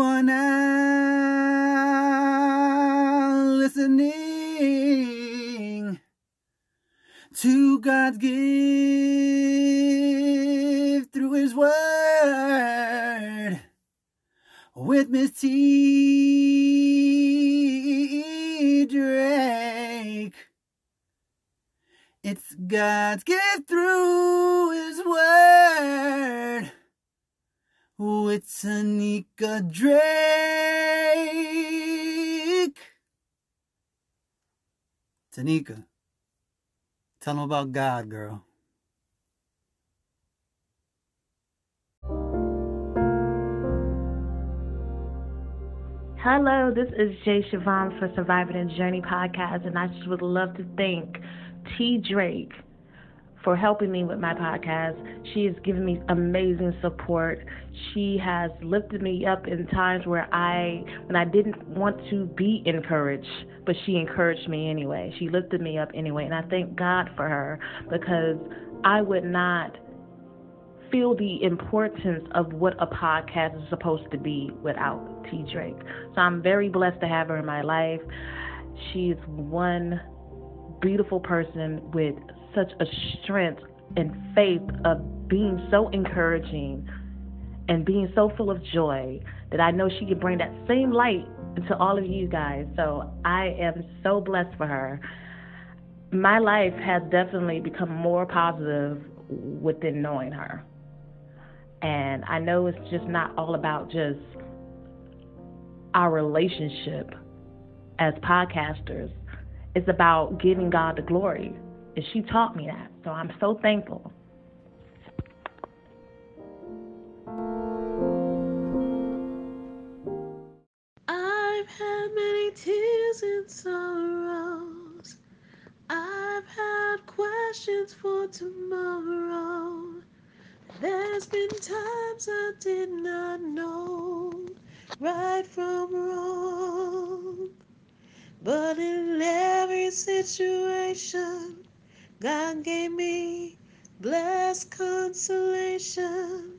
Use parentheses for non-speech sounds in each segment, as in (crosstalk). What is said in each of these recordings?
Are now listening to God's gift through His Word with Miss T. Drake. It's God's gift through His Word with Tanika Drake. Tanika, tell them about God, girl. Hello, this is Jay Siobhan for Surviving the Journey podcast, and I just would love to thank T. Drake for helping me with my podcast. She has given me amazing support. She has lifted me up in times where I when I didn't want to be encouraged, but she encouraged me anyway. She lifted me up anyway, and I thank God for her because I would not feel the importance of what a podcast is supposed to be without T Drake. So I'm very blessed to have her in my life. She's one beautiful person with such a strength and faith of being so encouraging and being so full of joy that I know she can bring that same light to all of you guys. So I am so blessed for her. My life has definitely become more positive within knowing her. And I know it's just not all about just our relationship as podcasters. It's about giving God the glory. And she taught me that. So I'm so thankful. I've had many tears and sorrows. I've had questions for tomorrow. There's been times I did not know right from wrong. But in every situation, God gave me blessed consolation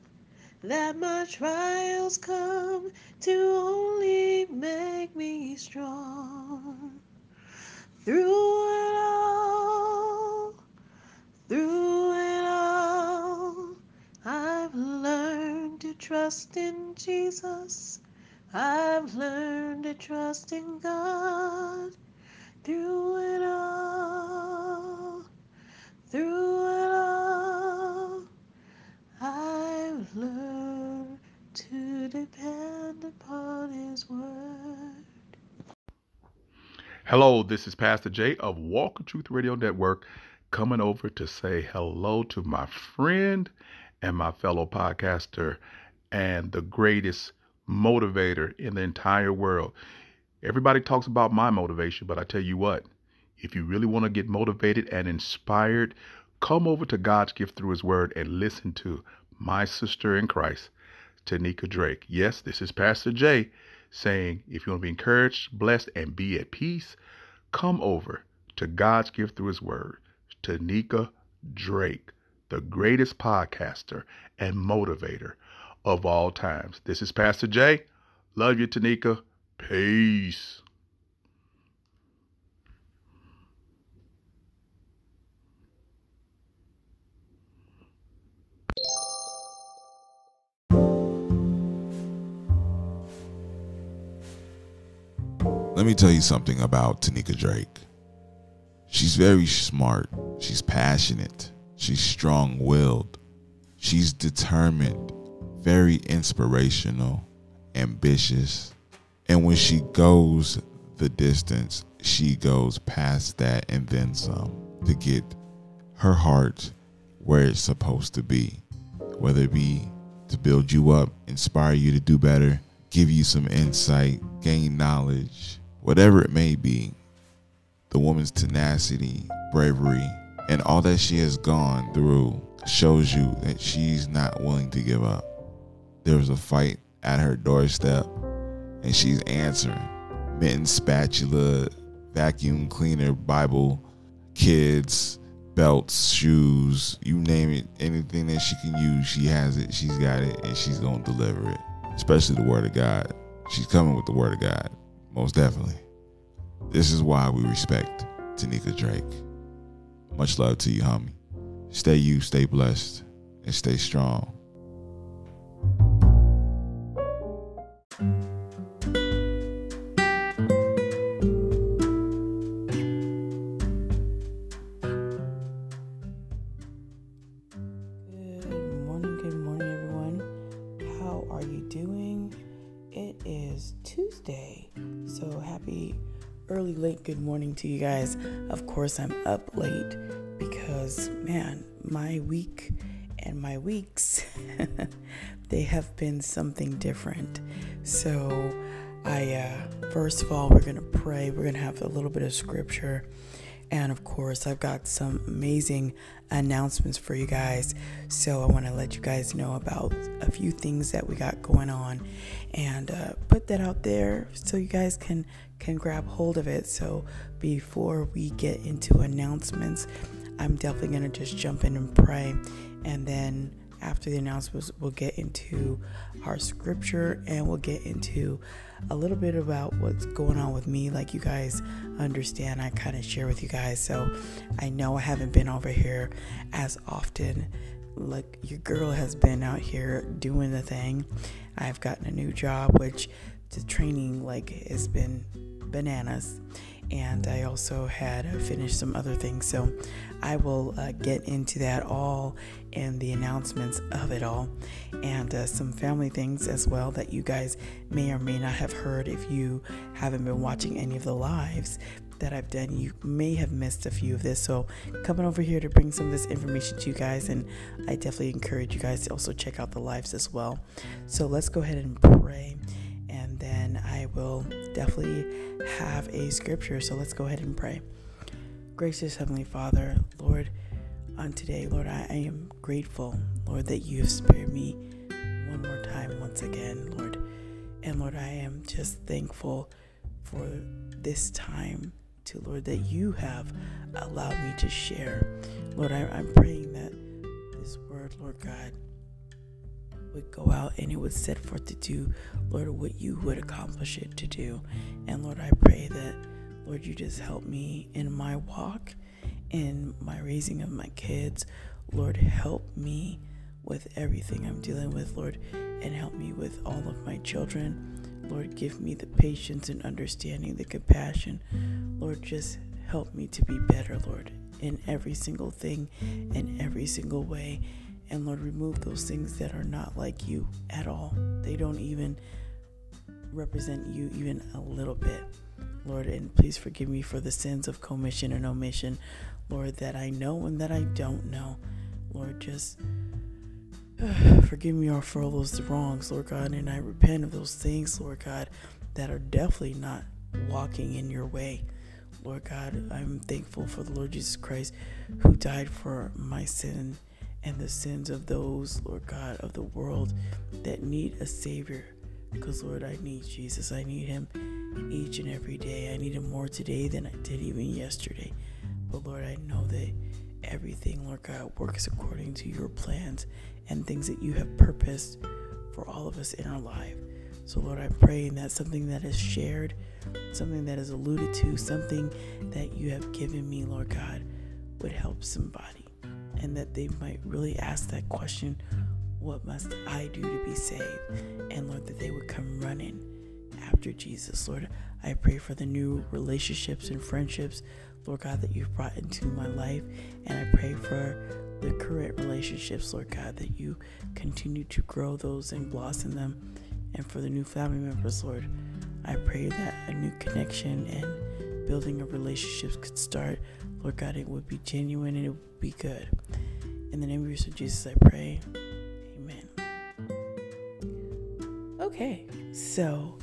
that my trials come to only make me strong. Through it all, through it all, I've learned to trust in Jesus. I've learned to trust in God. Through it all, through it all, I've learned to depend upon His word. Hello, this is Pastor Jay of Walk of Truth Radio Network coming over to say hello to my friend and my fellow podcaster and the greatest motivator in the entire world. Everybody talks about my motivation, but I tell you what, if you really want to get motivated and inspired, come over to God's gift through His Word and listen to my sister in Christ, Tanika Drake. Yes, this is Pastor Jay saying if you want to be encouraged, blessed, and be at peace, come over to God's gift through His Word, Tanika Drake, the greatest podcaster and motivator of all times. This is Pastor Jay. Love you, Tanika. Peace. Let me tell you something about Tanika Drake. She's very smart. She's passionate. She's strong willed. She's determined, very inspirational, ambitious. And when she goes the distance, she goes past that and then some to get her heart where it's supposed to be, whether it be to build you up, inspire you to do better, give you some insight, gain knowledge, whatever it may be. The woman's tenacity, bravery, and all that she has gone through shows you that she's not willing to give up. There was a fight at her doorstep, and she's answering. Mitten, spatula, vacuum cleaner, Bible, kids, belts, shoes, you name it, anything that she can use, she has it, she's got it, and she's going to deliver it. Especially the Word of God. She's coming with the Word of God, most definitely. This is why we respect Tanika Drake. Much love to you, homie. Stay you, stay blessed, and stay strong. Good morning to you guys. Of course, I'm up late because, man, my week and my weeks, (laughs) they have been something different. So, I, uh, first of all, we're going to pray, we're going to have a little bit of scripture. And of course, I've got some amazing announcements for you guys. So I want to let you guys know about a few things that we got going on and uh, put that out there so you guys can can grab hold of it. So before we get into announcements, I'm definitely going to just jump in and pray and then after the announcements, we'll get into our scripture and we'll get into a little bit about what's going on with me. Like you guys understand, I kind of share with you guys. So I know I haven't been over here as often. Like your girl has been out here doing the thing. I've gotten a new job, which the training like has been bananas and I also had finished some other things. So I will uh, get into that all and the announcements of it all, and uh, some family things as well that you guys may or may not have heard if you haven't been watching any of the lives that I've done. You may have missed a few of this. So, coming over here to bring some of this information to you guys, and I definitely encourage you guys to also check out the lives as well. So, let's go ahead and pray and then I will definitely have a scripture. So let's go ahead and pray. Gracious Heavenly Father, Lord, on today, Lord, I, am grateful, Lord, that you have spared me one more time, once again, Lord. And Lord, I am just thankful for this time to, Lord, that you have allowed me to share. Lord, I, I'm praying that this word, Lord God, would go out and it would set forth to do, Lord, what you would accomplish it to do. And Lord, I pray that, Lord, you just help me in my walk, in my raising of my kids. Lord, help me with everything I'm dealing with, Lord, and help me with all of my children. Lord, give me the patience and understanding, the compassion. Lord, just help me to be better, Lord, in every single thing, in every single way. And Lord, remove those things that are not like you at all. They don't even represent you even a little bit. Lord, and please forgive me for the sins of commission and omission, Lord, that I know and that I don't know. Lord, just uh, (sighs) forgive me for all those wrongs, Lord God, and I repent of those things, Lord God, that are definitely not walking in your way. Lord God, I'm thankful for the Lord Jesus Christ who died for my sin and the sins of those, Lord God, of the world that need a Savior. Because, Lord, I need Jesus. I need Him each and every day. I need Him more today than I did even yesterday. But, Lord, I know that everything, Lord God, works according to your plans and things that you have purposed for all of us in our life. So, Lord, I'm praying that something that is shared, something that is alluded to, something that you have given me, Lord God, would help somebody and that they might really ask that question what must I do to be saved? And Lord, that they would come running after Jesus. Lord, I pray for the new relationships and friendships, Lord God, that you've brought into my life. And I pray for the current relationships, Lord God, that you continue to grow those and blossom them. And for the new family members, Lord, I pray that a new connection and building of relationships could start. Lord God, it would be genuine and it would be good. In the name of your son Jesus, I pray. Amen. Okay, so,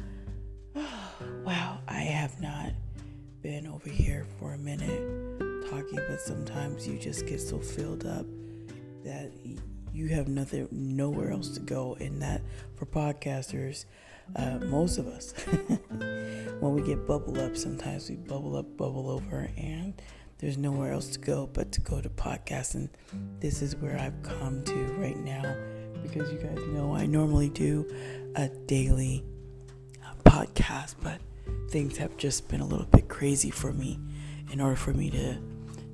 (sighs) wow, I have not been over here for a minute talking, but sometimes you just get so filled up that you have nothing, nowhere else to go. And that for podcasters, uh, most of us, (laughs) when we get bubble up, sometimes we bubble up, bubble over, and there's nowhere else to go but to go to podcasting. This is where I've come to right now because you guys know I normally do a daily uh, podcast, but things have just been a little bit crazy for me in order for me to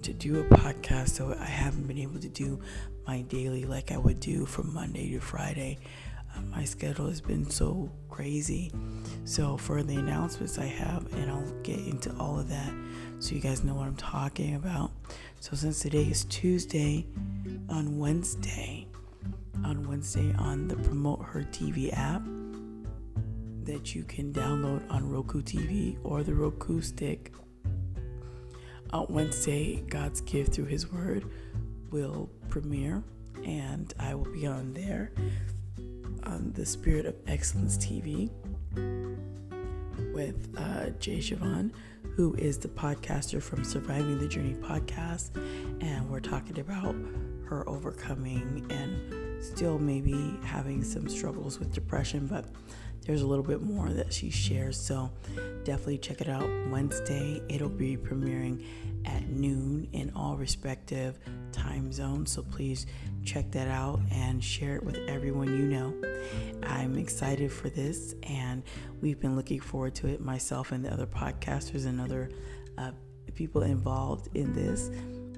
to do a podcast so I haven't been able to do my daily like I would do from Monday to Friday. Uh, my schedule has been so crazy. So, for the announcements I have, and I'll get into all of that so you guys know what I'm talking about. So, since today is Tuesday, on Wednesday, on Wednesday on the Promote Her TV app that you can download on Roku TV or the Roku stick. On Wednesday, God's gift through His Word will premiere, and I will be on there on the Spirit of Excellence TV with uh, Jay Siobhan, who is the podcaster from Surviving the Journey podcast, and we're talking about her overcoming and still maybe having some struggles with depression, but there's a little bit more that she shares. So definitely check it out Wednesday. It'll be premiering at noon in all respective time zones. So please check that out and share it with everyone you know. I'm excited for this and we've been looking forward to it, myself and the other podcasters and other uh, people involved in this.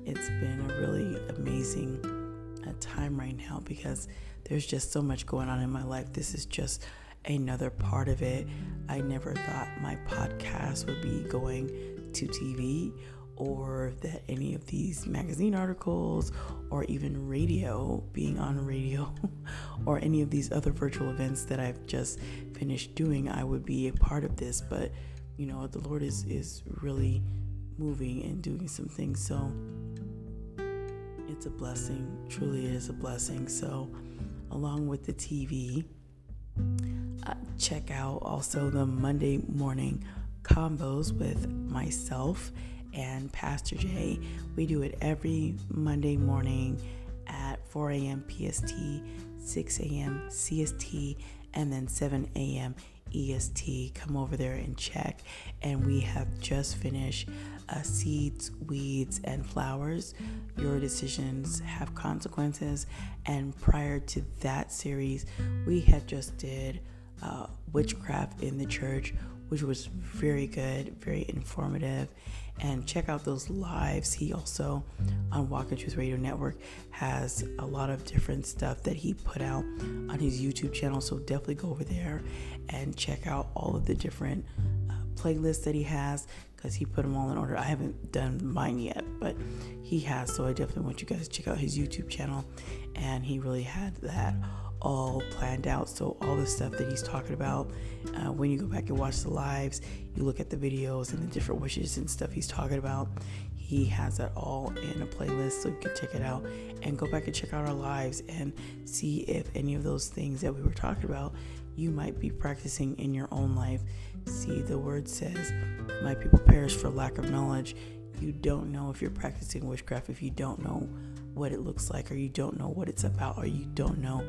It's been a really amazing uh, time right now because there's just so much going on in my life. This is just another part of it. I never thought my podcast would be going to TV or that any of these magazine articles or even radio, being on radio, (laughs) or any of these other virtual events that I've just finished doing, I would be a part of this. But you know, the Lord is is really moving and doing some things. So it's a blessing. Truly, it is a blessing. So, along with the TV, uh, check out also the Monday morning combos with myself and Pastor Jay. We do it every Monday morning at 4 a.m. PST, 6 a.m. CST, and then 7 a.m. EST. Come over there and check. And we have just finished uh, Seeds, Weeds, and Flowers. Your decisions have consequences. And prior to that series, we had just did uh, Witchcraft in the Church, which was very good, very informative and check out those lives. He also on Walk in Truth Radio Network has a lot of different stuff that he put out on his YouTube channel. So definitely go over there and check out all of the different playlists that he has because he put them all in order. I haven't done mine yet, but he has. So I definitely want you guys to check out his YouTube channel, and he really had that all planned out. So, all the stuff that he's talking about, uh, when you go back and watch the lives, you look at the videos and the different wishes and stuff he's talking about, he has that all in a playlist. So, you can check it out and go back and check out our lives and see if any of those things that we were talking about you might be practicing in your own life. See, the word says, My people perish for lack of knowledge. You don't know if you're practicing witchcraft if you don't know what it looks like, or you don't know what it's about, or you don't know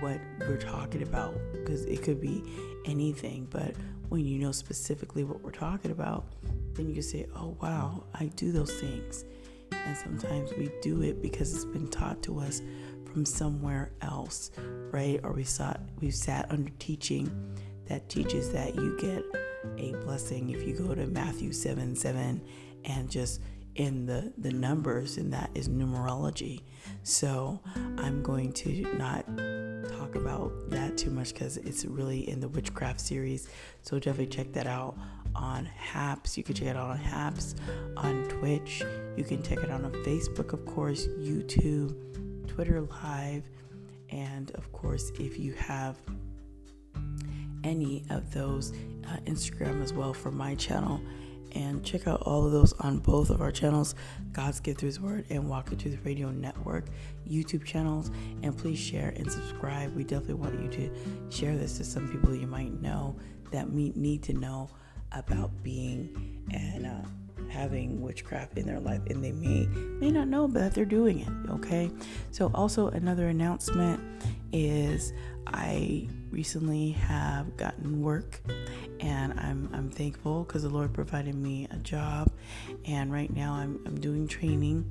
what we're talking about because it could be anything. But when you know specifically what we're talking about, then you say, oh, wow, I do those things. And sometimes we do it because it's been taught to us from somewhere else, right? Or we saw we've sat under teaching that teaches that you get a blessing if you go to Matthew 7 7 and just in the the numbers and that is numerology. So i'm going to not talk about that too much because it's really in the witchcraft series. So definitely check that out on haps. You can check it out on haps on twitch. You can check it out on facebook of course youtube twitter live. And of course if you have any of those uh, instagram as well for my channel and check out all of those on both of our channels God's Gift Through His Word and Walk to the Truth Radio Network YouTube channels. And please share and subscribe. We definitely want you to share this to some people you might know that need to know about being and uh, having witchcraft in their life and they may may not know that they're doing it okay so also another announcement is i recently have gotten work and i'm i'm thankful because the lord provided me a job and right now i'm, I'm doing training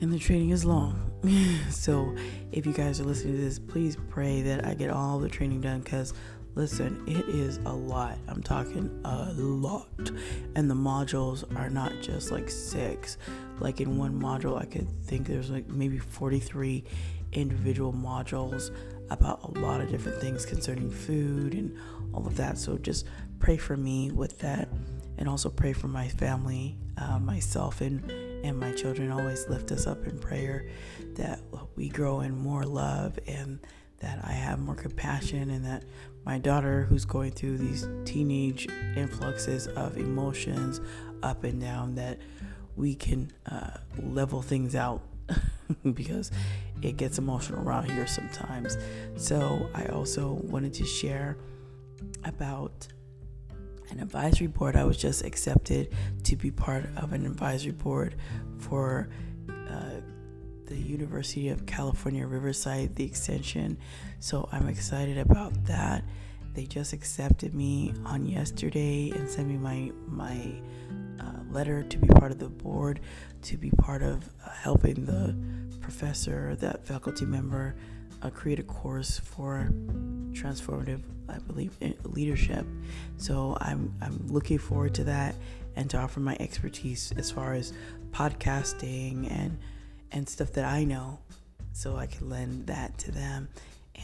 and the training is long (laughs) so if you guys are listening to this please pray that i get all the training done because Listen, it is a lot. I'm talking a lot. And the modules are not just like six. Like in one module, I could think there's like maybe 43 individual modules about a lot of different things concerning food and all of that. So just pray for me with that. And also pray for my family, uh, myself, and, and my children. Always lift us up in prayer that we grow in more love and that I have more compassion and that my daughter, who's going through these teenage influxes of emotions up and down, that we can uh, level things out (laughs) because it gets emotional around here sometimes. So, I also wanted to share about an advisory board. I was just accepted to be part of an advisory board for uh, the University of California, Riverside, the extension. So I'm excited about that. They just accepted me on yesterday and sent me my my uh, letter to be part of the board, to be part of uh, helping the professor, that faculty member, uh, create a course for transformative, I believe, leadership. So I'm I'm looking forward to that and to offer my expertise as far as podcasting and and stuff that I know so I can lend that to them.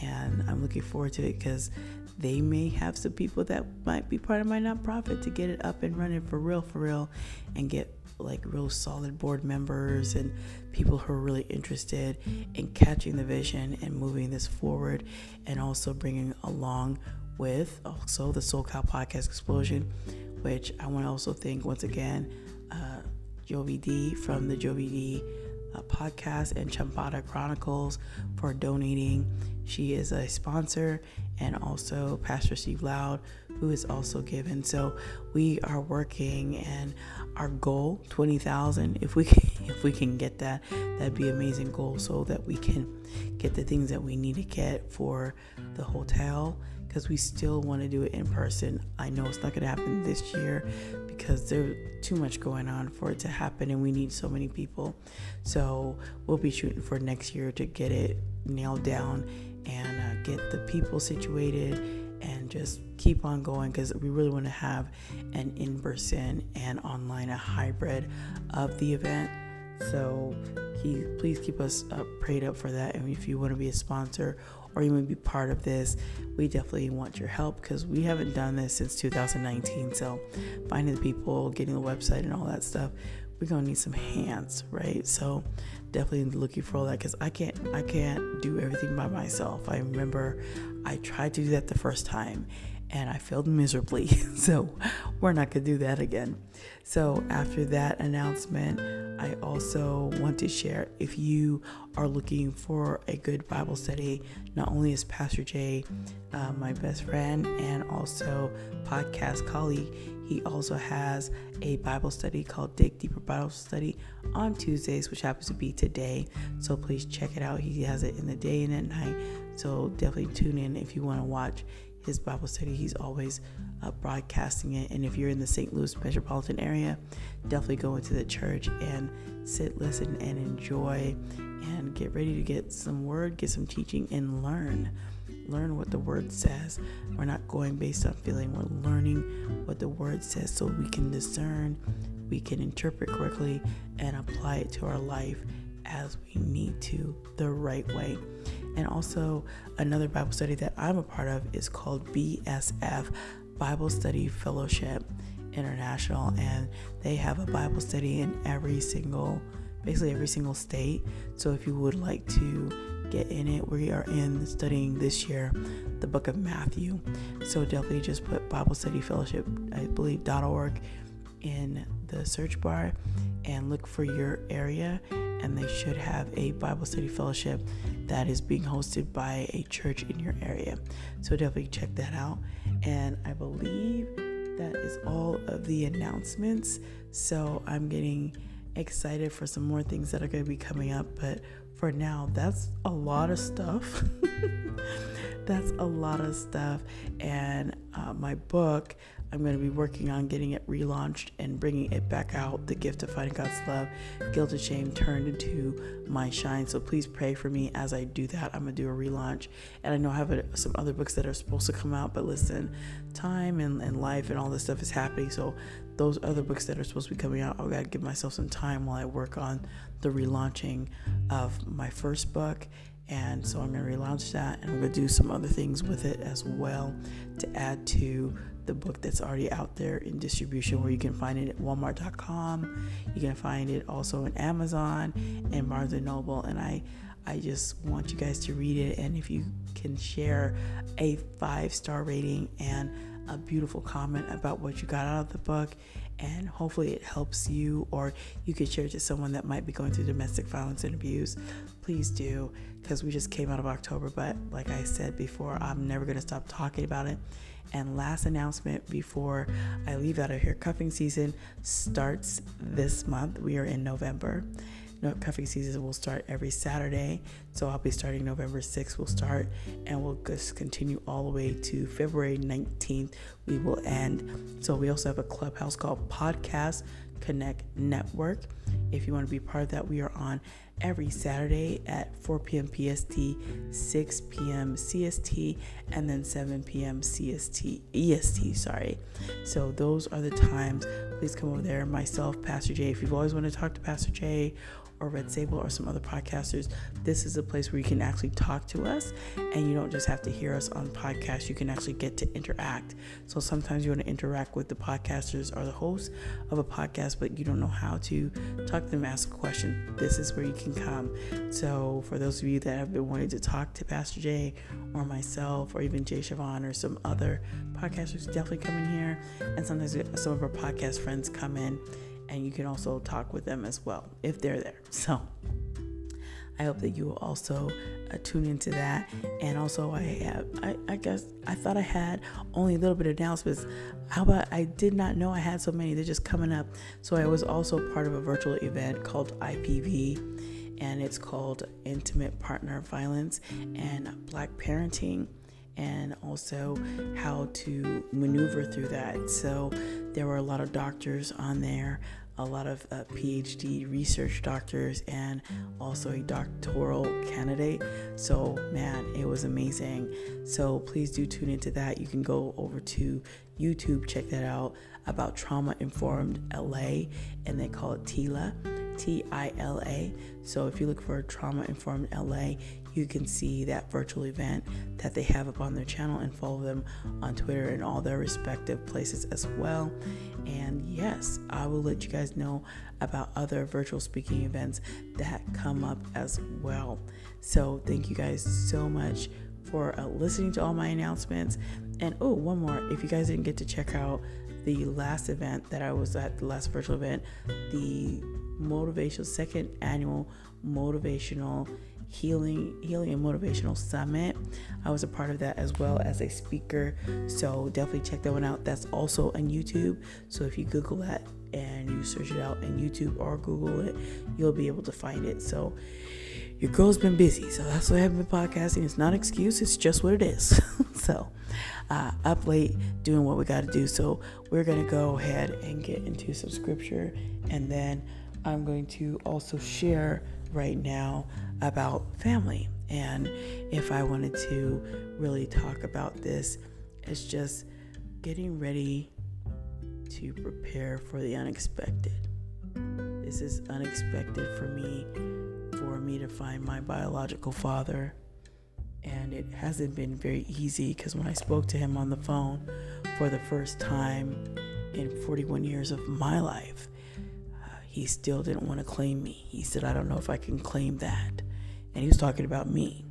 And I'm looking forward to it because they may have some people that might be part of my nonprofit to get it up and running for real, for real, and get like real solid board members and people who are really interested in catching the vision and moving this forward and also bringing along with also the SoCal Podcast Explosion, which I want to also thank once again uh, Jovi D from the Jovi D podcast and Champata Chronicles for donating. She is a sponsor and also Pastor Steve Loud, who is also given. So we are working and our goal, 20,000, if we can, (laughs) if we can get that, that'd be amazing goal so that we can get the things that we need to get for the hotel because we still want to do it in person. I know it's not going to happen this year because there's too much going on for it to happen and we need so many people. So we'll be shooting for next year to get it nailed down and uh, get the people situated and just keep on going because we really want to have an in person and online, a hybrid of the event. So please keep us uh, prayed up for that. And if you want to be a sponsor or you want to be part of this, we definitely want your help because we haven't done this since 2019. So, finding the people, getting the website, and all that stuff, we're gonna need some hands, right? So, definitely looking for all that because I can't, I can't do everything by myself. I remember I tried to do that the first time, and I failed miserably. (laughs) so we're not going to do that again. So after that announcement, I also want to share if you are looking for a good Bible study, not only is Pastor Jay uh, my best friend and also podcast colleague, he also has a Bible study called Dig Deeper Bible Study on Tuesdays, which happens to be today. So please check it out. He has it in the day and at night. So definitely tune in if you want to watch his Bible study. He's always uh, broadcasting it. And if you're in the St. Louis metropolitan area, definitely go into the church and sit, listen, and enjoy and get ready to get some word, get some teaching, and learn. Learn what the word says. We're not going based on feeling, we're learning what the word says so we can discern, we can interpret correctly, and apply it to our life as we need to the right way. And also, another Bible study that I'm a part of is called BSF Bible Study Fellowship International. And they have a Bible study in every single, basically every single state. So if you would like to get in it, we are in studying this year the book of Matthew. So definitely just put Bible Study Fellowship, I believe, .org in the search bar and look for your area, and they should have a Bible study fellowship that is being hosted by a church in your area. So definitely check that out. And I believe that is all of the announcements. So I'm getting excited for some more things that are going to be coming up. But for now, that's a lot of stuff. (laughs) that's a lot of stuff. And uh, my book, I'm going to be working on getting it relaunched and bringing it back out. The Gift of Finding God's Love, Guilt and Shame turned into My Shine. So please pray for me as I do that. I'm going to do a relaunch. And I know I have a, some other books that are supposed to come out, but listen, time and, and life and all this stuff is happening. So those other books that are supposed to be coming out, I've got to give myself some time while I work on the relaunching of my first book and so I'm going to relaunch that and I'm going to do some other things with it as well to add to the book that's already out there in distribution where you can find it at walmart.com you can find it also in amazon and barnes and noble and i i just want you guys to read it. And if you can share a five star rating and a beautiful comment about what you got out of the book and hopefully it helps you or you could share it to someone that might be going through domestic violence and abuse please do because we just came out of october. But like i said before i'm never going to stop talking about it and last announcement before I leave out of here cuffing season starts this month. We are in November. No, cuffing season will start every Saturday. So I'll be starting November 6th, we'll start, and we'll just continue all the way to February 19th. We will end. So we also have a clubhouse called Podcast Connect Network. If you want to be part of that, we are on every Saturday at 4 p.m. PST, 6 p.m. CST, and then 7 p.m. CST, EST, sorry. So those are the times. Please come over there. Myself, Pastor Jay. If you've always wanted to talk to Pastor Jay or Red Sable or some other podcasters, this is a place where you can actually talk to us and you don't just have to hear us on podcasts. You can actually get to interact. So sometimes you want to interact with the podcasters or the hosts of a podcast, but you don't know how to talk to them, ask a question. This is where you can come. So for those of you that have been wanting to talk to Pastor Jay or myself or even Jay Siobhan or some other podcasters, definitely come in here. And sometimes some of our podcast friends come in and you can also talk with them as well if they're there. (laughs) So I hope that you will also uh, tune into that. And also, I have, I, I guess, I thought I had only a little bit of announcements. How about I did not know I had so many? They're just coming up. So I was also part of a virtual event called IPV, and it's called Intimate Partner Violence and Black Parenting and also how to maneuver through that. So there were a lot of doctors on there, a lot of uh, PhD research doctors, and also a doctoral candidate. So, man, it was amazing. So, please do tune into that. You can go over to YouTube, check that out about Trauma Informed LA, and they call it TILA. T I L A. So if you look for Trauma Informed LA, you can see that virtual event that they have up on their channel and follow them on Twitter and all their respective places as well. And yes, I will let you guys know about other virtual speaking events that come up as well. So thank you guys so much for uh, listening to all my announcements. And oh, one more if you guys didn't get to check out the last event that I was at, the last virtual event, the motivational second annual motivational healing healing and motivational summit. I was a part of that as well as a speaker. So definitely check that one out. That's also on youtube. So if you google that and you search it out in youtube or google it you'll be able to find it. So your girl's been busy. So that's why i haven't been podcasting. It's not an excuse. It's just what it is. (laughs) So uh, up late doing what we got to do. So we're to go ahead and get into some scripture and then i'm going to also share right now about family. And if I wanted to really talk about this, it's just getting ready to prepare for the unexpected. This is unexpected for me, for me to find my biological father. And it hasn't been very easy because when I spoke to him on the phone for the first time in 41 years of my life, uh, he still didn't want to claim me. He said, I don't know if I can claim that. And he was talking about me.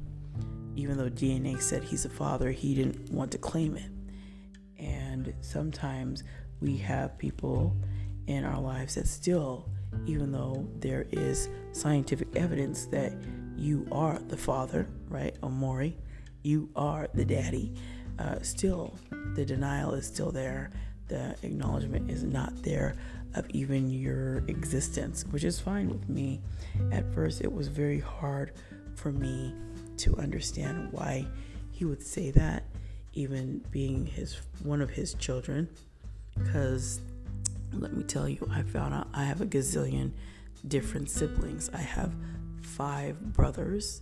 Even though DNA said he's a father, he didn't want to claim it. And sometimes we have people in our lives that still, even though there is scientific evidence that you are the father, right? Omori, you are the daddy. Uh, still, the denial is still there. The acknowledgement is not there of even your existence, which is fine with me. At first, it was very hard for me to understand why he would say that, even being his one of his children, because let me tell you, I found out I have a gazillion different siblings. I have five brothers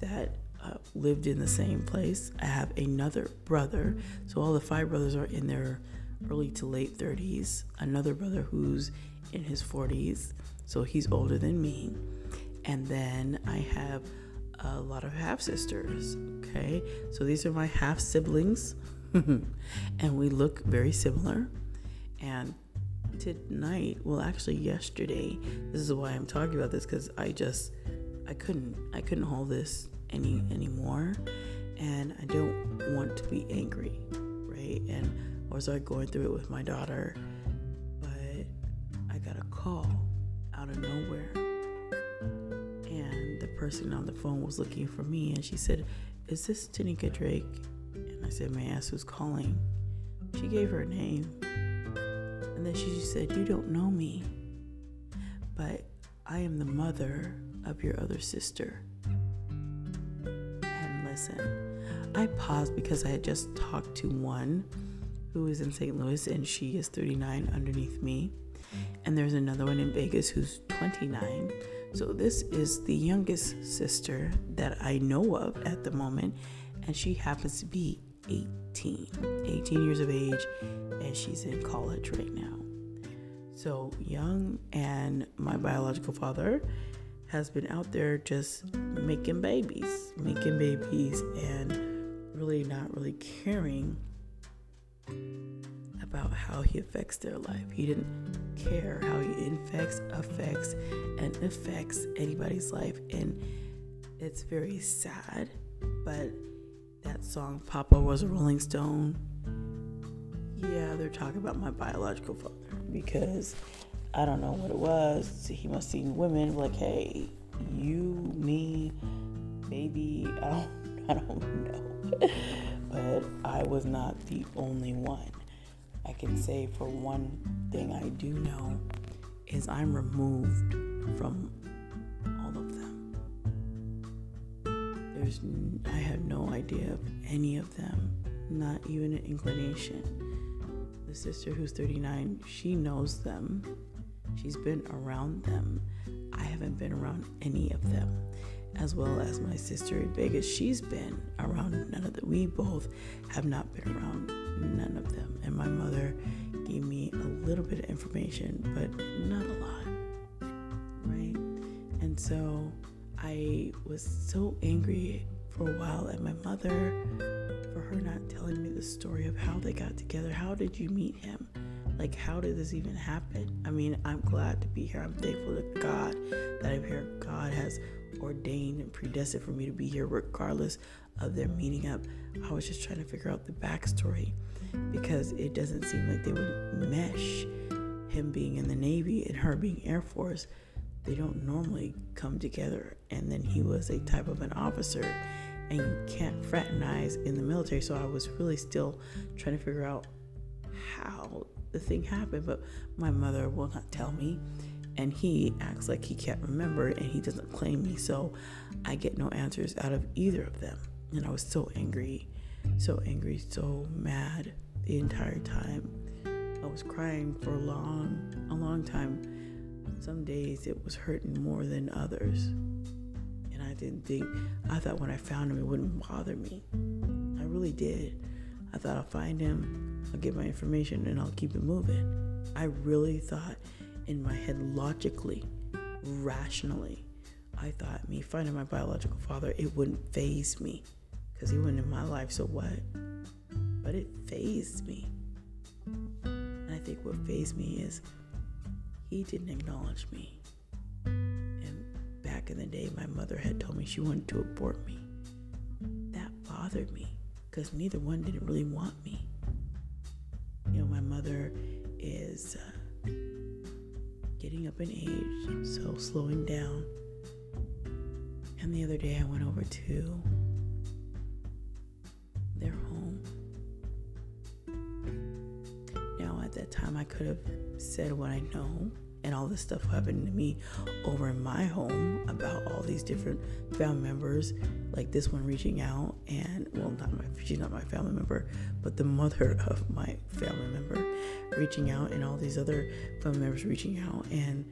that uh, lived in the same place. I have another brother, so all the five brothers are in their early to late 30s. Another brother who's in his 40s, so he's older than me. And then I have a lot of half sisters. Okay, so these are my half siblings, (laughs) and we look very similar. And tonight, well, actually, yesterday, this is why I'm talking about this because I just I couldn't I couldn't hold this any anymore, and I don't want to be angry, right? And I was like going through it with my daughter, but I got a call out of nowhere person on the phone was looking for me and she said, Is this Tanika Drake? And I said, May I ask who's calling? She gave her name. And then she said, You don't know me, but I am the mother of your other sister. And listen, I paused because I had just talked to one who is in St. Louis and she is 39 underneath me. And there's another one in Vegas who's 29 so, this is the youngest sister that I know of at the moment, and she happens to be 18, 18 years of age, and she's in college right now. So, young, and my biological father has been out there just making babies, making babies, and really not really caring about how he affects their life. He didn't care how he infects, affects, and affects anybody's life. And it's very sad. But that song, Papa Was a Rolling Stone, yeah, they're talking about my biological father because I don't know what it was. He must see women like, hey, you, me, maybe, I don't, (laughs) I don't know. but I was not the only one. I can say for one thing I do know is I'm removed from all of them. There's I have no idea of any of them, not even an inclination. The sister who's 39, she knows them. She's been around them. I haven't been around any of them. As well as my sister in Vegas, she's been around none of them. We both have not been around none of them. And my mother gave me a little bit of information, but not a lot. Right? And so I was so angry for a while at my mother for her not telling me the story of how they got together. How did you meet him? Like, how did this even happen? I mean, I'm glad to be here. I'm thankful to God that I'm here. God has ordained and predestined for me to be here regardless of their meeting up. I was just trying to figure out the backstory because it doesn't seem like they would mesh him being in the Navy and her being Air Force. They don't normally come together. And then he was a type of an officer, and you can't fraternize in the military. So I was really still trying to figure out how the thing happened, but my mother will not tell me. And he acts like he can't remember and he doesn't claim me. So I get no answers out of either of them. And I was so angry, so angry, so mad the entire time. I was crying for a long, a long time. Some days it was hurting more than others. And I didn't think, I thought when I found him, it wouldn't bother me. I really did. I thought I'll find him, I'll get my information, and I'll keep it moving. I really thought in my head, logically, rationally, I thought me finding my biological father, it wouldn't phase me because he wasn't in my life, so what? But it phased me. And I think what phased me is he didn't acknowledge me. And back in the day, my mother had told me she wanted to abort me. That bothered me because neither one didn't really want me. You know, my mother is uh, getting up in age, so slowing down. And the other day I went over to their home. Now, at that time, I could have said what I know, and all this stuff happened to me over in my home about all these different family members, like this one reaching out, and well, not my, she's not my family member, but the mother (laughs) of my family member reaching out, and all these other family members reaching out, and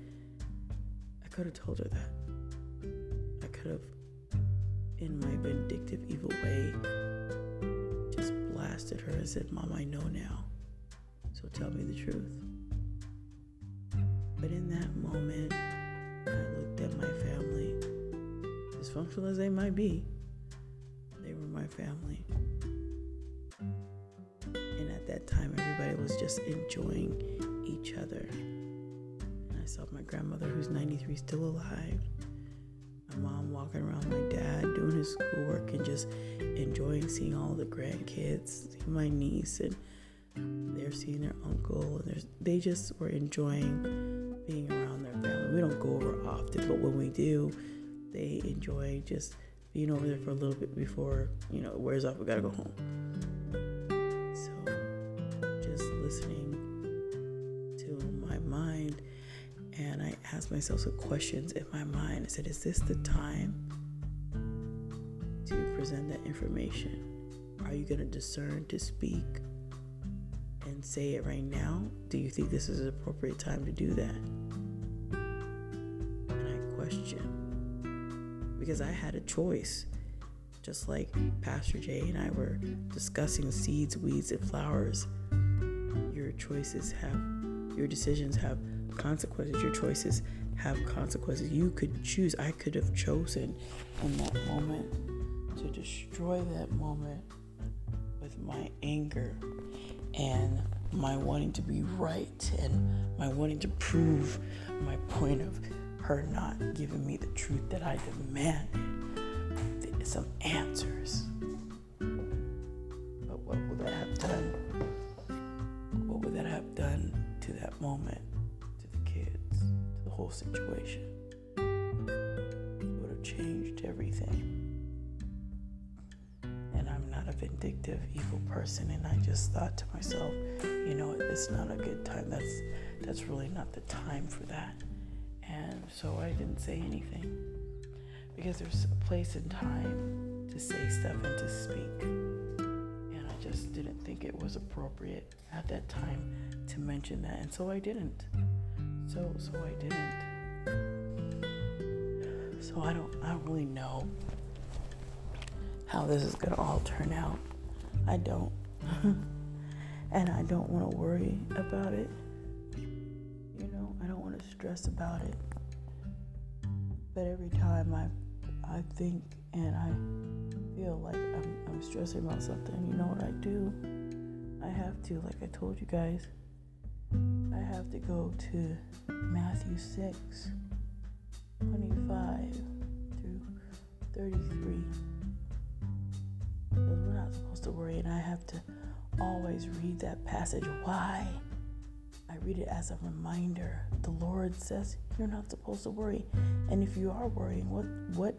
I could have told her that. I could have, in my vindictive, evil way, just blasted her and said, Mom, I know now, so tell me the truth. But in that moment, I looked at my family, dysfunctional as they might be, they were my family. And at that time, everybody was just enjoying each other. And I saw my grandmother, who's 93, still alive. My mom walking around my dad, doing his schoolwork, and just enjoying seeing all the grandkids, seeing my niece, and they're seeing their uncle, and they just were enjoying being around their family. We don't go over often, but when we do, they enjoy just being over there for a little bit before you know it wears off. We gotta go home. So just listening to my mind, and I asked myself some questions in my mind. I said, "Is this the time to present that information? Are you gonna discern to speak?" and say it right now? Do you think this is an appropriate time to do that? Because I had a choice. Just like Pastor Jay and I were discussing seeds, weeds, and flowers, your choices have, your decisions have consequences. Your choices have consequences. You could choose. I could have chosen in that moment to destroy that moment with my anger and my wanting to be right and my wanting to prove my point of her not giving me the truth that I demanded. Some answers. But what would that have done? What would that have done to that moment, to the kids, to the whole situation? It would have changed everything And I'm not a vindictive, evil person, and I just thought to myself, you know, it's not a good time. That's that's really not the time for that. So I didn't say anything because there's a place and time to say stuff and to speak. And I just didn't think it was appropriate at that time to mention that, and so I didn't. So so I didn't. So I don't I don't really know how this is to all turn out. I don't. (laughs) and I don't want to worry about it. You know, I don't want to stress about it. But every time I I think and I feel like I'm, I'm stressing about something, you know what I do? I have to, like I told you guys, I have to go to Matthew 6 25 through 33 because we're not supposed to worry, and I have to always read that passage. Why? I read it as a reminder. The Lord says you're not supposed to worry, and if you are worrying, what what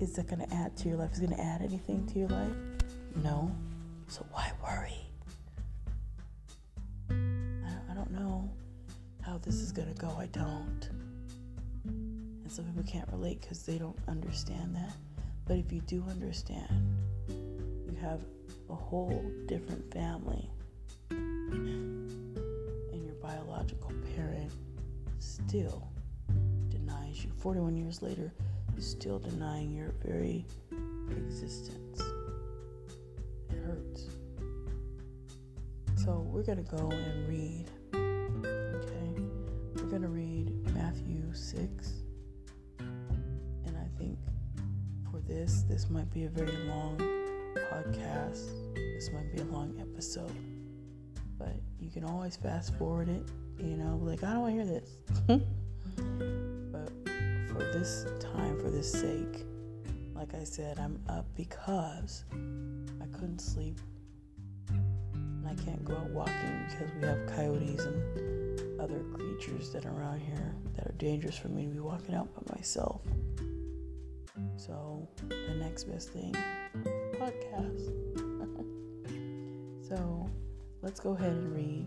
is that going to add to your life? Is it going to add anything to your life? No. So why worry? I, I don't know how this is going to go. I don't. And some people can't relate because they don't understand that. But if you do understand, you have a whole different family, biological parent still denies you. 41 years later, still denying your very existence. It hurts. So, we're going to go and read. Okay? We're going to read Matthew 6. And I think for this, this might be a very long podcast. This might be a long episode, but you can always fast forward it. You know, like, I don't want to hear this. (laughs) but for this time, for this sake, like I said, I'm up because I couldn't sleep. And I can't go out walking because we have coyotes and other creatures that are around here that are dangerous for me to be walking out by myself. So the next best thing, podcast. (laughs) so let's go ahead and read.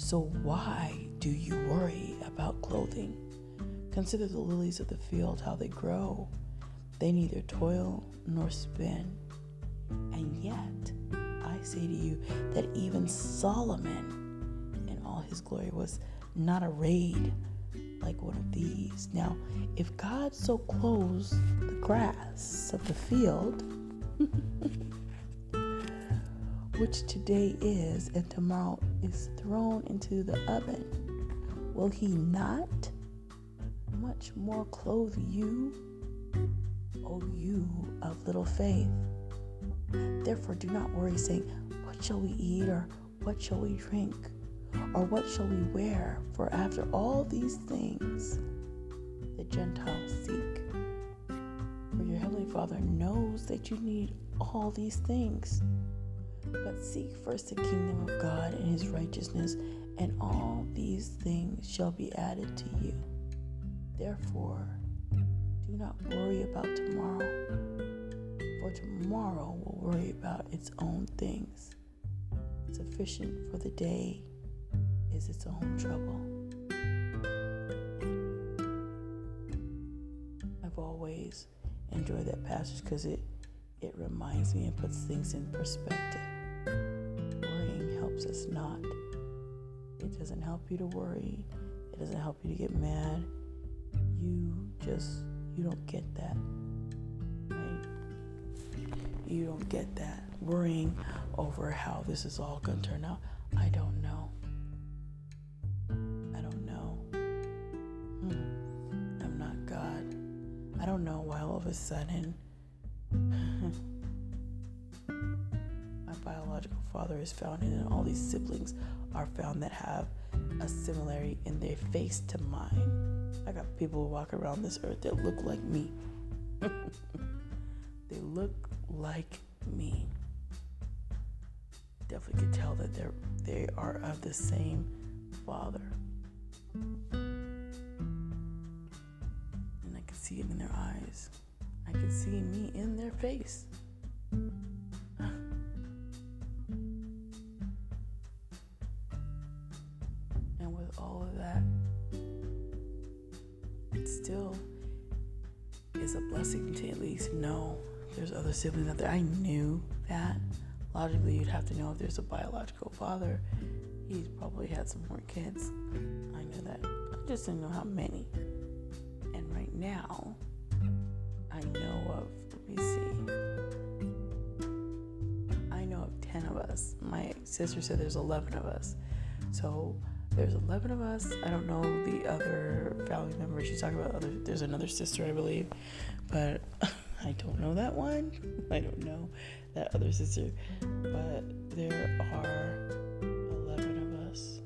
So why do you worry about clothing? Consider the lilies of the field, how they grow. They neither toil nor spin. And yet, I say to you that even Solomon in all his glory was not arrayed like one of these. Now, if God so clothes the grass of the field, (laughs) which today is and tomorrow is thrown into the oven, will he not much more clothe you, O you of little faith? Therefore, do not worry, saying, What shall we eat, or what shall we drink, or what shall we wear? For after all these things the Gentiles seek. For your heavenly Father knows that you need all these things. But seek first the kingdom of God and his righteousness, and all these things shall be added to you. Therefore, do not worry about tomorrow, for tomorrow will worry about its own things. Sufficient for the day is its own trouble. I've always enjoyed that passage because it, it reminds me and puts things in perspective. Helps us not. It doesn't help you to worry. It doesn't help you to get mad. You just you don't get that. Right? You don't get that. Worrying over how this is all gonna turn out. I don't know. I don't know. Hmm. I'm not God. I don't know why all of a sudden biological father is found and all these siblings are found that have a similarity in their face to mine. I got people who walk around this earth that look like me. (laughs) they look like me. Definitely could tell that they're they are of the same father. And I can see it in their eyes. I can see me in their face. Siblings out there. I knew that. Logically, you'd have to know if there's a biological father. He's probably had some more kids. I knew that. I just didn't know how many. And right now, I know of, let me see. I know of 10 of us. My sister said there's 11 of us. So there's 11 of us. I don't know the other family members. She's talking about other, there's another sister, I believe. But (laughs) I don't know that one. I don't know that other sister. But there are 11 of us.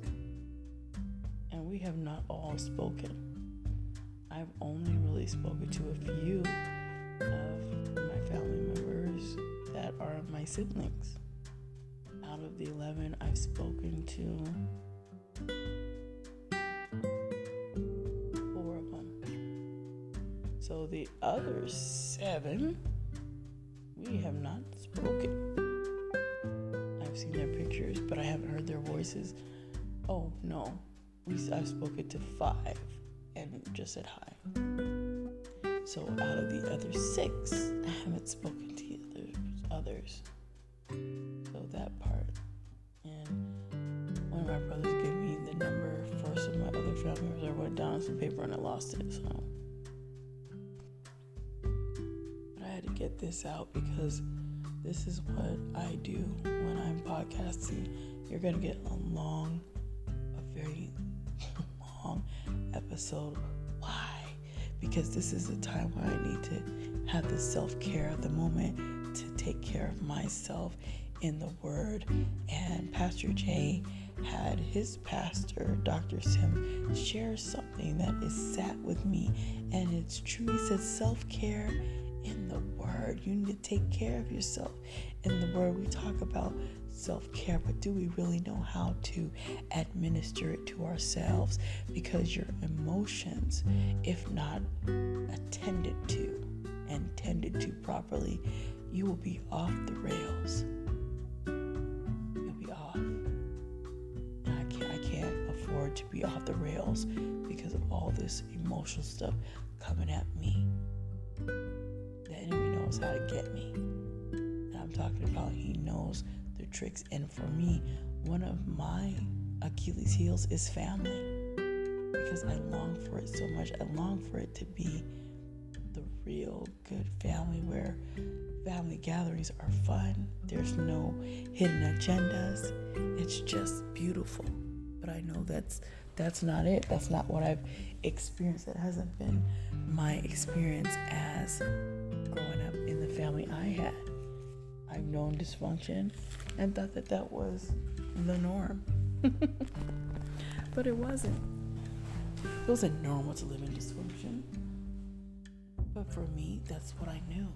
And we have not all spoken. I've only really spoken to a few of my family members that are my siblings. Out of the 11 I've spoken to, So the other seven, we have not spoken. I've seen their pictures, but I haven't heard their voices. Oh no, we, I've spoken to five and just said hi. So out of the other six, I haven't spoken to the others. So that part. And one of my brothers gave me the number for some of my other family members. I wrote down on some paper and I lost it. So, this out because this is what I do when I'm podcasting you're going to get a long, a very (laughs) long episode. Why? Because this is the time where I need to have the self care of the moment to take care of myself in the Word. And Pastor Jay had his pastor, Dr. Sim, share something that is sat with me, and it's true. He said self care in the Word. You need to take care of yourself in the Word. We talk about self care, but do we really know how to administer it to ourselves? Because your emotions, if not attended to and tended to properly, you will be off the rails. You'll be off. I can't, I can't afford to be off the rails because of all this emotional stuff coming at me. Enemy knows how to get me. And I'm talking about he knows the tricks. And for me, one of my Achilles' heels is family. Because I long for it so much. I long for it to be the real good family where family gatherings are fun. There's no hidden agendas. It's just beautiful. But I know that's that's not it. That's not what I've experienced. It hasn't been my experience as growing up in the family I had. I've known dysfunction and thought that that was the norm. (laughs) but it wasn't. It wasn't normal to live in dysfunction. But for me, that's what I knew.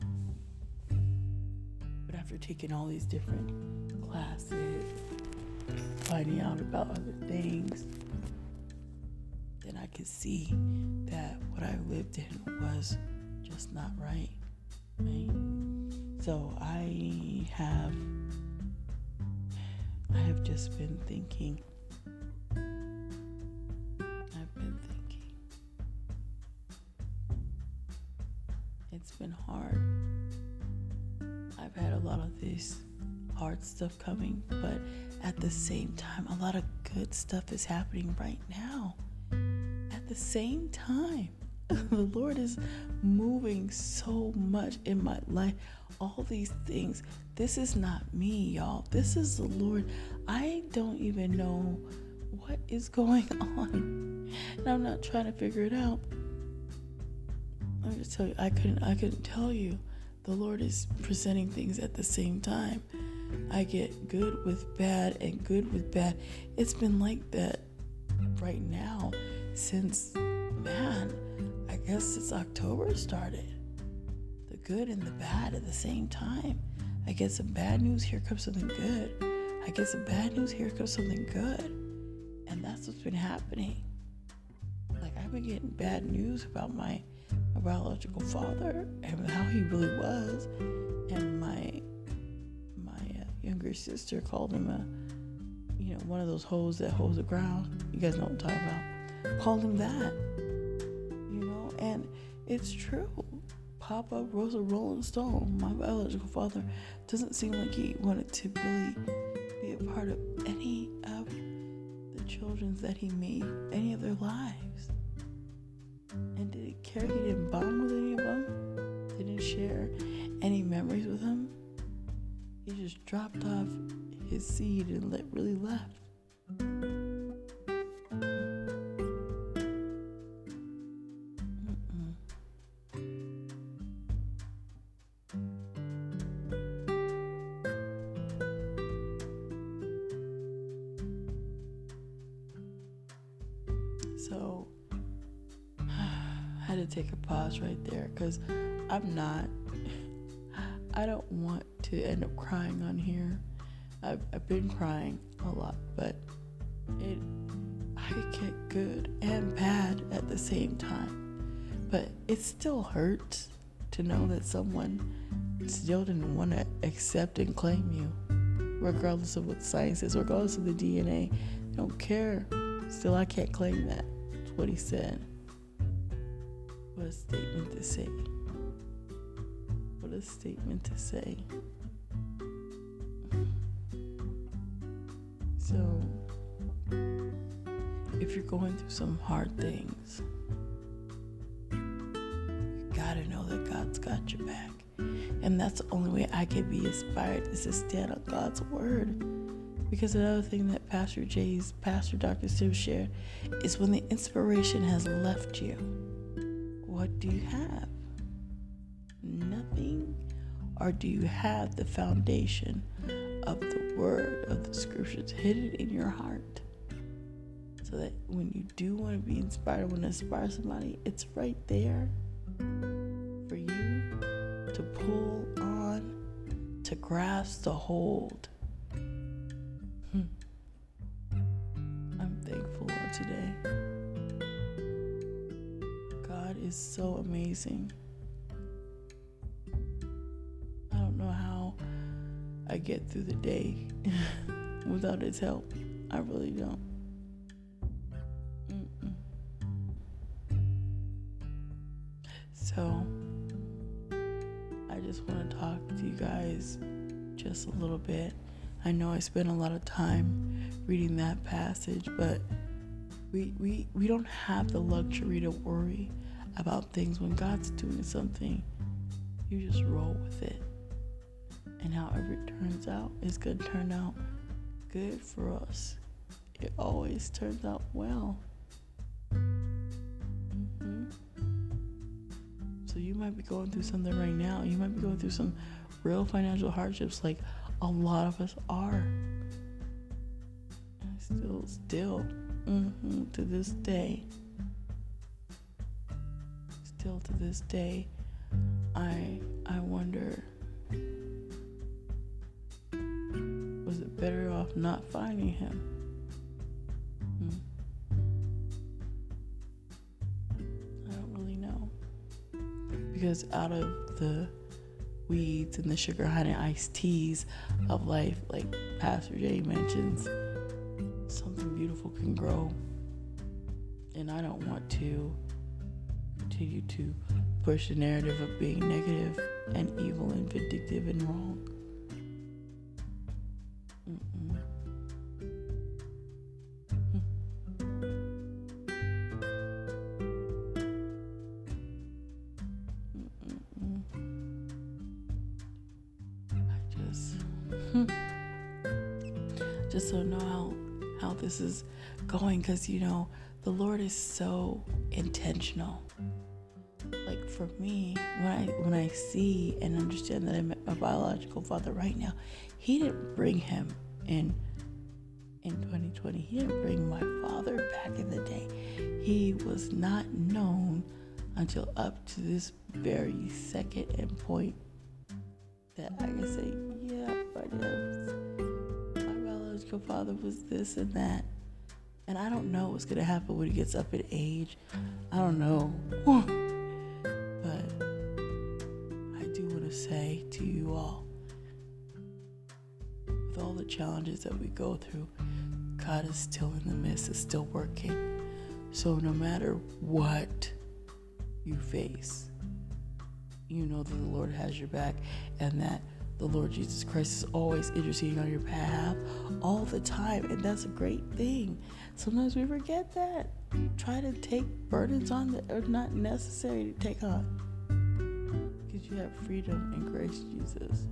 But after taking all these different classes, finding out about other things, then I could see that what I lived in was just not right. Right? So I have I have just been thinking I've been thinking it's been hard. I've had a lot of this hard stuff coming, but at the same time, a lot of good stuff is happening right now. At the same time, (laughs) the Lord is moving so much in my life. All these things. This is not me, y'all. This is the Lord. I don't even know what is going (laughs) on. And I'm not trying to figure it out. I'm just tell you, I couldn't I couldn't tell you. The Lord is presenting things at the same time. I get good with bad and good with bad. It's been like that right now since man, I guess since October started. The good and the bad at the same time. I get some bad news, here comes something good. I get some bad news, here comes something good. And that's what's been happening. Like I've been getting bad news about my my biological father and how he really was, and my my uh, younger sister called him a, you know, one of those hoes that hoes the ground. You guys know what I'm talking about. Called him that, and it's true. Papa was a Rolling Stone. My biological father doesn't seem like he wanted to really be a part of any of the children's that he made, any of their lives. And did he care? He didn't bond with any of them. Didn't share any memories with them. He just dropped off his seed and let, really left. Been crying a lot, but it, I get good and bad at the same time. But it still hurts to know that someone still didn't want to accept and claim you, regardless of what science is, regardless of the DNA. They don't care. Still, I can't claim that. That's what he said. What a statement to say. What a statement to say. So, if you're going through some hard things, you gotta know that God's got your back. And that's the only way I can be inspired is to stand on God's word. Because another thing that Pastor Jay's, Pastor Dr. Sim shared is when the inspiration has left you, what do you have? Nothing? Or do you have the foundation of the word of the scriptures hidden in your heart? So that when you do want to be inspired, want to inspire somebody, it's right there for you to pull on, to grasp, to hold. Hmm. I'm thankful today. God is so amazing. I get through the day (laughs) without His help. I really don't. So, I just want to talk to you guys just a little bit. I know I spent a lot of time reading that passage, but we, we, we don't have the luxury to worry about things when God's doing something. You just roll with it. And however it turns out, it's going to turn out good for us. It always turns out well. hmm So you might be going through something right now. You might be going through some real financial hardships, like a lot of us are. And still, still, hmm to this day, still to this day, I I wonder better off not finding him? Hmm. I don't really know. Because out of the weeds and the sugar honey iced teas of life, like Pastor Jay mentions, something beautiful can grow. And I don't want to continue to push the narrative of being negative and evil and vindictive and wrong. Hmm. just don't know how how this is going because you know the Lord is so intentional. Like for me, when I when I see and understand that I'm my biological father right now, He didn't bring him in in 2020. He didn't bring my father back in the day. He was not known until up to this very second and point that I can say, my biological father was this and that. And I don't know what's gonna happen when he gets up in age. I don't know. (sighs) but I do want to say to you all, with all the challenges that we go through, God is still in the midst, is still working. So no matter what you face, you know that the Lord has your back and that the Lord Jesus Christ is always interceding on your behalf all the time. And that's a great thing. Sometimes we forget that. Try to take burdens on that are not necessary to take on. Because you have freedom in Christ Jesus.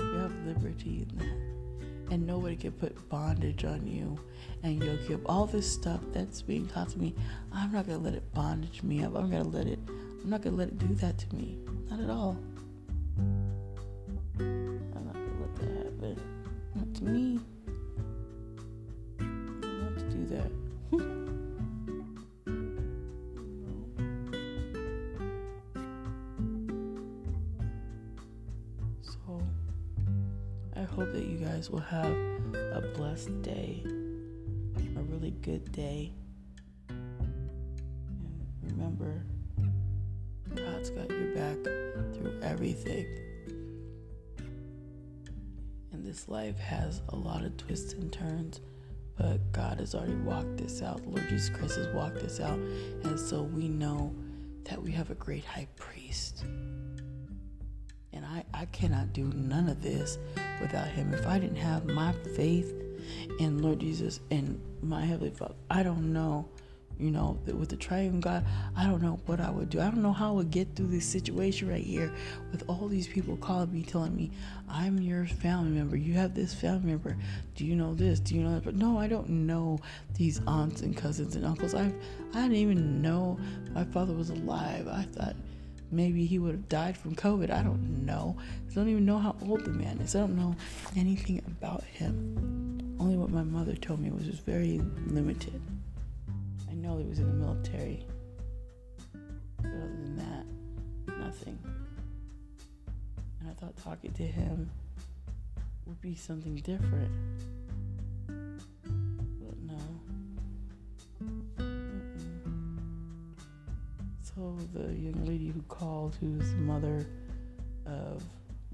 You have liberty in that. And nobody can put bondage on you and yoke you up. All this stuff that's being taught to me, I'm not to let it bondage me up. I'm to let it, I'm not to let it do that to me. Not at all. To me. Not to do that. (laughs) So, I hope that you guys will have a blessed day, a really good day. And remember, God's got your back through everything. This life has a lot of twists and turns, but God has already walked this out. Lord Jesus Christ has walked this out. And so we know that we have a great high priest. And I, I cannot do none of this without him. If I didn't have my faith in Lord Jesus and my Heavenly Father, I don't know you know, with the triune God, I don't know what I would do. I don't know how I would get through this situation right here with all these people calling me, telling me, I'm your family member. You have this family member. Do you know this? Do you know that? But no, I don't know these aunts and cousins and uncles. I I didn't even know my father was alive. I thought maybe he would have died from COVID. I don't know. I don't even know how old the man is. I don't know anything about him. Only what my mother told me was just very limited know he was in the military. But other than that, nothing. And I thought talking to him would be something different. But no. Mm-mm. So the young lady who called, who's the mother of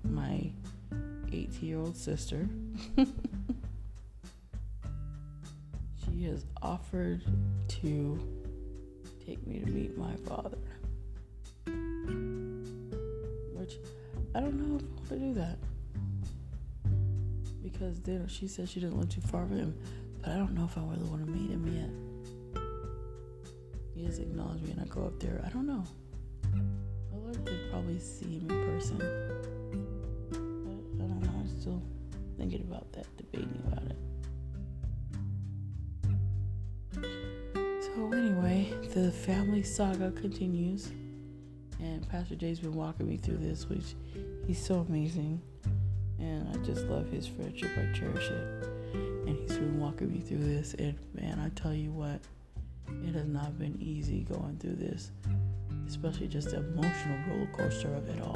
my 18 year old sister, (laughs) she has offered to take me to meet my father. Which I don't know if I want to do that. Because then she said she didn't live too far from him, but I don't know if I really want to meet him yet. He has acknowledged me and I go up there. I don't know. I'd like to probably see him in person. But I don't know. I'm still thinking about that, debating about it. The family saga continues. And Pastor Jay's been walking me through this, which he's so amazing. And I just love his friendship. I cherish it. And he's been walking me through this. And man, I tell you what, it has not been easy going through this, especially just the emotional roller coaster of it all.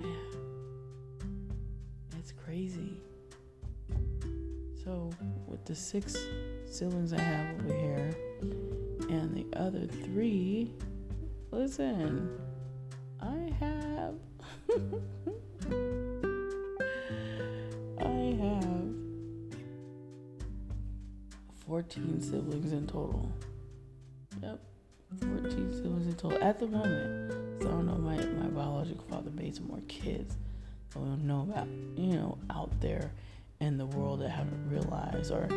Man, it's crazy. So, with the six siblings I have over here, and the other three, listen, I have. (laughs) I have 14 siblings in total. Yep, 14 siblings in total at the moment. So I don't know, my, my biological father made some more kids. I don't know about, you know, out there in the world that haven't realized or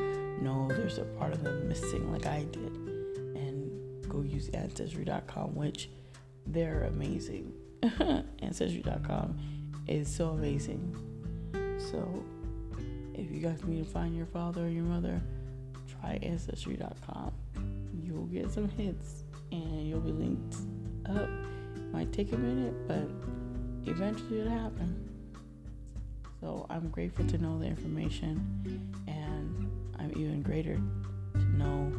know there's a part of them missing like I did. Go use Ancestry.com, which they're amazing. (laughs) Ancestry.com is so amazing. So if you guys need to find your father or your mother, try Ancestry.com. You'll get some hits and you'll be linked up. Might take a minute, but eventually it'll happen. So I'm grateful to know the information, and I'm even greater to know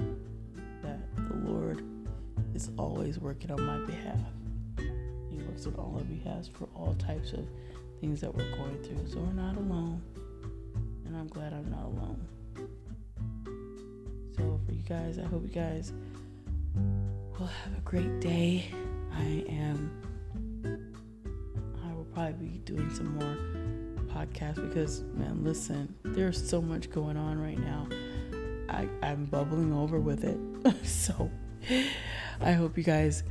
that the Lord is always working on my behalf. He works on all our behalf for all types of things that we're going through. So we're not alone, and I'm glad I'm not alone. So for you guys, I hope you guys will have a great day. I am. I will probably be doing some more podcasts because, man, listen, there's so much going on right now. I, I'm bubbling over with it. (laughs) so I hope you guys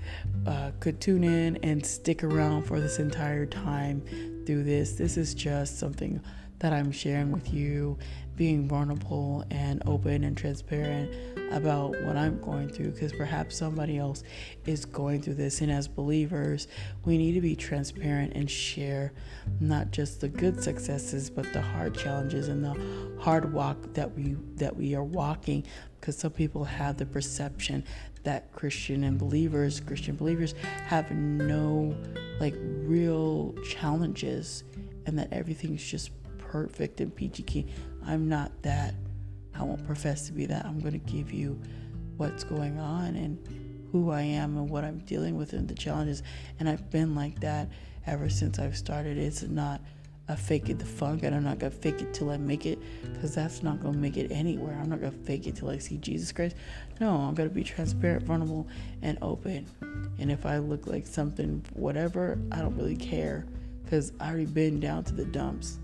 uh, could tune in and stick around for this entire time through this. This is just something that I'm sharing with you, being vulnerable and open and transparent about what I'm going through because perhaps somebody else is going through this. And as believers, we need to be transparent and share not just the good successes, but the hard challenges and the hard walk that we that we are walking. Because some people have the perception that Christian and believers, Christian believers, have no like real challenges and that everything's just perfect and peachy keen. I'm not that. I won't profess to be that. I'm going to give you what's going on and who I am and what I'm dealing with and the challenges. And I've been like that ever since I've started. It's not a fake it the funk, and I'm not gonna fake it till I make it, because that's not gonna make it anywhere. I'm not gonna fake it till I see Jesus Christ. No, I'm gonna be transparent, vulnerable, and open. And if I look like something, whatever, I don't really care, because I already been down to the dumps.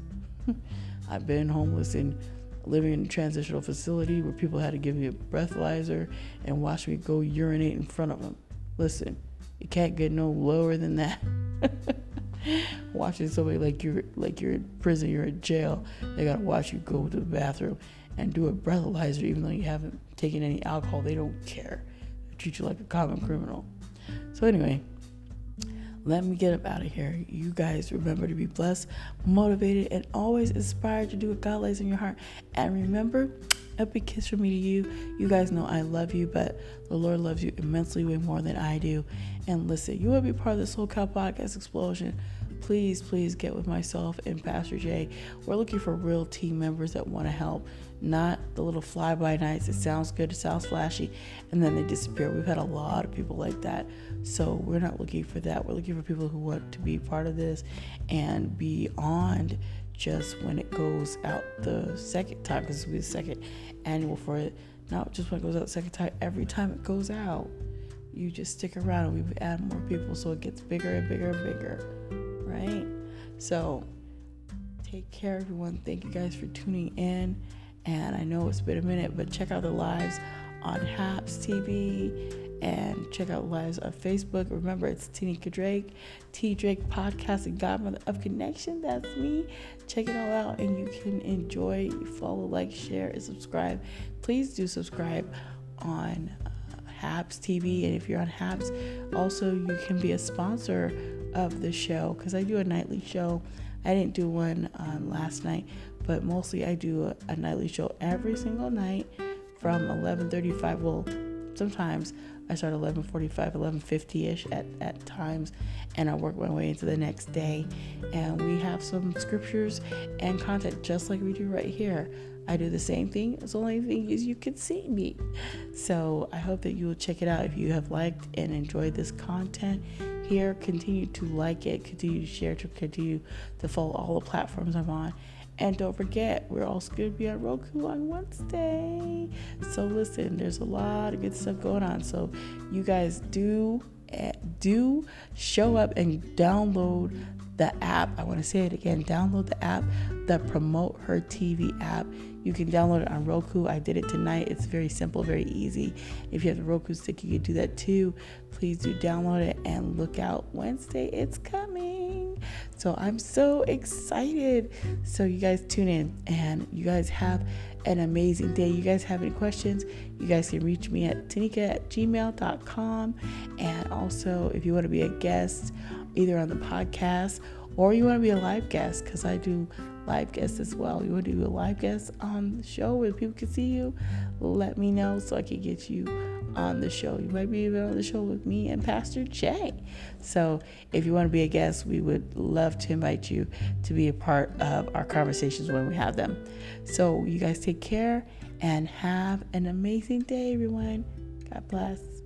(laughs) I've been homeless and living in a transitional facility where people had to give me a breathalyzer and watch me go urinate in front of them. Listen, you can't get no lower than that. (laughs) Watching somebody like you're like you're in prison, you're in jail. They gotta watch you go to the bathroom and do a breathalyzer even though you haven't taken any alcohol. They don't care. They treat you like a common criminal. So anyway, let me get up out of here. You guys remember to be blessed, motivated, and always inspired to do what God lays in your heart. And remember, a big kiss from me to you. You guys know I love you, but the Lord loves you immensely way more than I do. And listen, you want to be part of this SoCal podcast explosion please, please get with myself and Pastor Jay. We're looking for real team members that want to help, not the little fly by nights. It sounds good, it sounds flashy, and then they disappear. We've had a lot of people like that. So we're not looking for that. We're looking for people who want to be part of this and beyond just when it goes out the second time, because it's the second annual for it. Not just when it goes out the second time, every time it goes out you just stick around and we add more people so it gets bigger and bigger and bigger right? So take care, everyone. Thank you guys for tuning in. And I know it's been a minute, but check out the lives on HAPS TV and check out lives on Facebook. Remember, it's Tanika Drake, T Drake Podcast and Godmother of Connection. That's me. Check it all out, and you can enjoy, follow, like, share, and subscribe. Please do subscribe on uh, HAPS TV, and if you're on Habs, also you can be a sponsor of the show because I do a nightly show. I didn't do one um, last night, but mostly I do a, a nightly show every single night from 11:35. Well, sometimes I start 11:45, 11:50ish at at times, and I work my way into the next day. And we have some scriptures and content just like we do right here. I do the same thing. The only thing is you can see me. So I hope that you will check it out if you have liked and enjoyed this content here. Continue to like it, continue to share, to continue to follow all the platforms I'm on. And don't forget, we're also going to be on Roku on Wednesday. So listen, there's a lot of good stuff going on. So you guys do eh, do show up and download the app. I want to say it again. Download the app, the Promote Her TV app. You can download it on Roku. I did it tonight. It's very simple, very easy. If you have the Roku stick, you can do that too. Please do download it and look out Wednesday. It's coming. So I'm so excited. So you guys tune in and you guys have an amazing day. You guys have any questions, you guys can reach me at tanika at gmail.com. And also, if you want to be a guest either on the podcast or you want to be a live guest, because I do live guests as well. You want to do a live guest on the show where people can see you? Let me know so I can get you on the show. You might be even on the show with me and Pastor Jay. So if you want to be a guest, we would love to invite you to be a part of our conversations when we have them. So you guys take care and have an amazing day, everyone. God bless.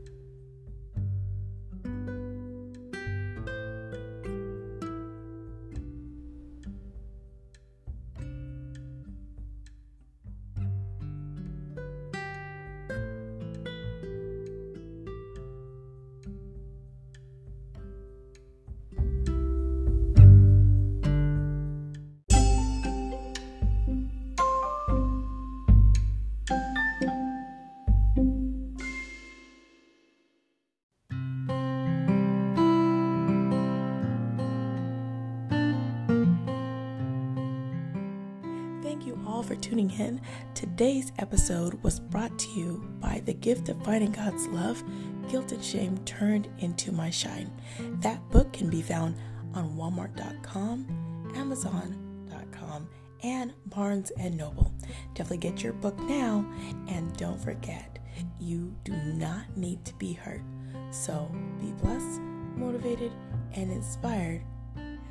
Today's episode was brought to you by the gift of finding God's love, guilt and shame turned into my shine. That book can be found on walmart.com, amazon.com, and Barnes and Noble. Definitely get your book now and don't forget, you do not need to be hurt. So be blessed, motivated, and inspired.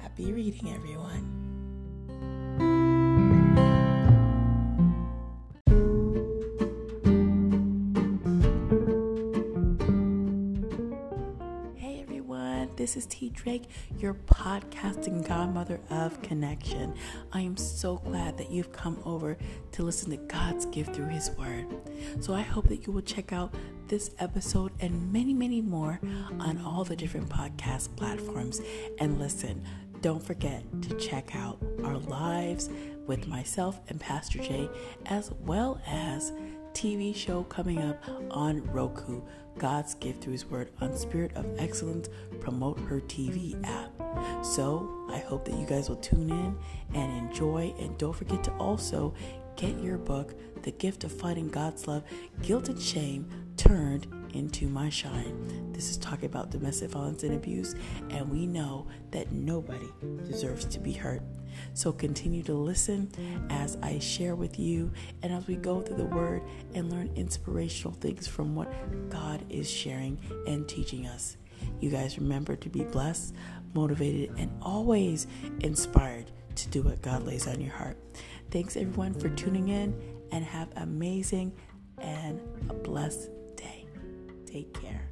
Happy reading, everyone. Drake, your podcasting godmother of connection. I am so glad that you've come over to listen to God's gift through His Word. So I hope that you will check out this episode and many, many more on all the different podcast platforms. And listen, don't forget to check out our lives with myself and Pastor Jay, as well as TV show coming up on Roku, God's gift through His Word on Spirit of Excellence Promote Her TV app. So I hope that you guys will tune in and enjoy, and don't forget to also get your book, The Gift of Fighting God's Love Guilt and Shame Turned into My Shine. This is talking about domestic violence and abuse, and we know that nobody deserves to be hurt. So continue to listen as I share with you and as we go through the Word and learn inspirational things from what God is sharing and teaching us. You guys remember to be blessed, motivated, and always inspired to do what God lays on your heart. Thanks everyone for tuning in and have amazing and a blessed. Take care.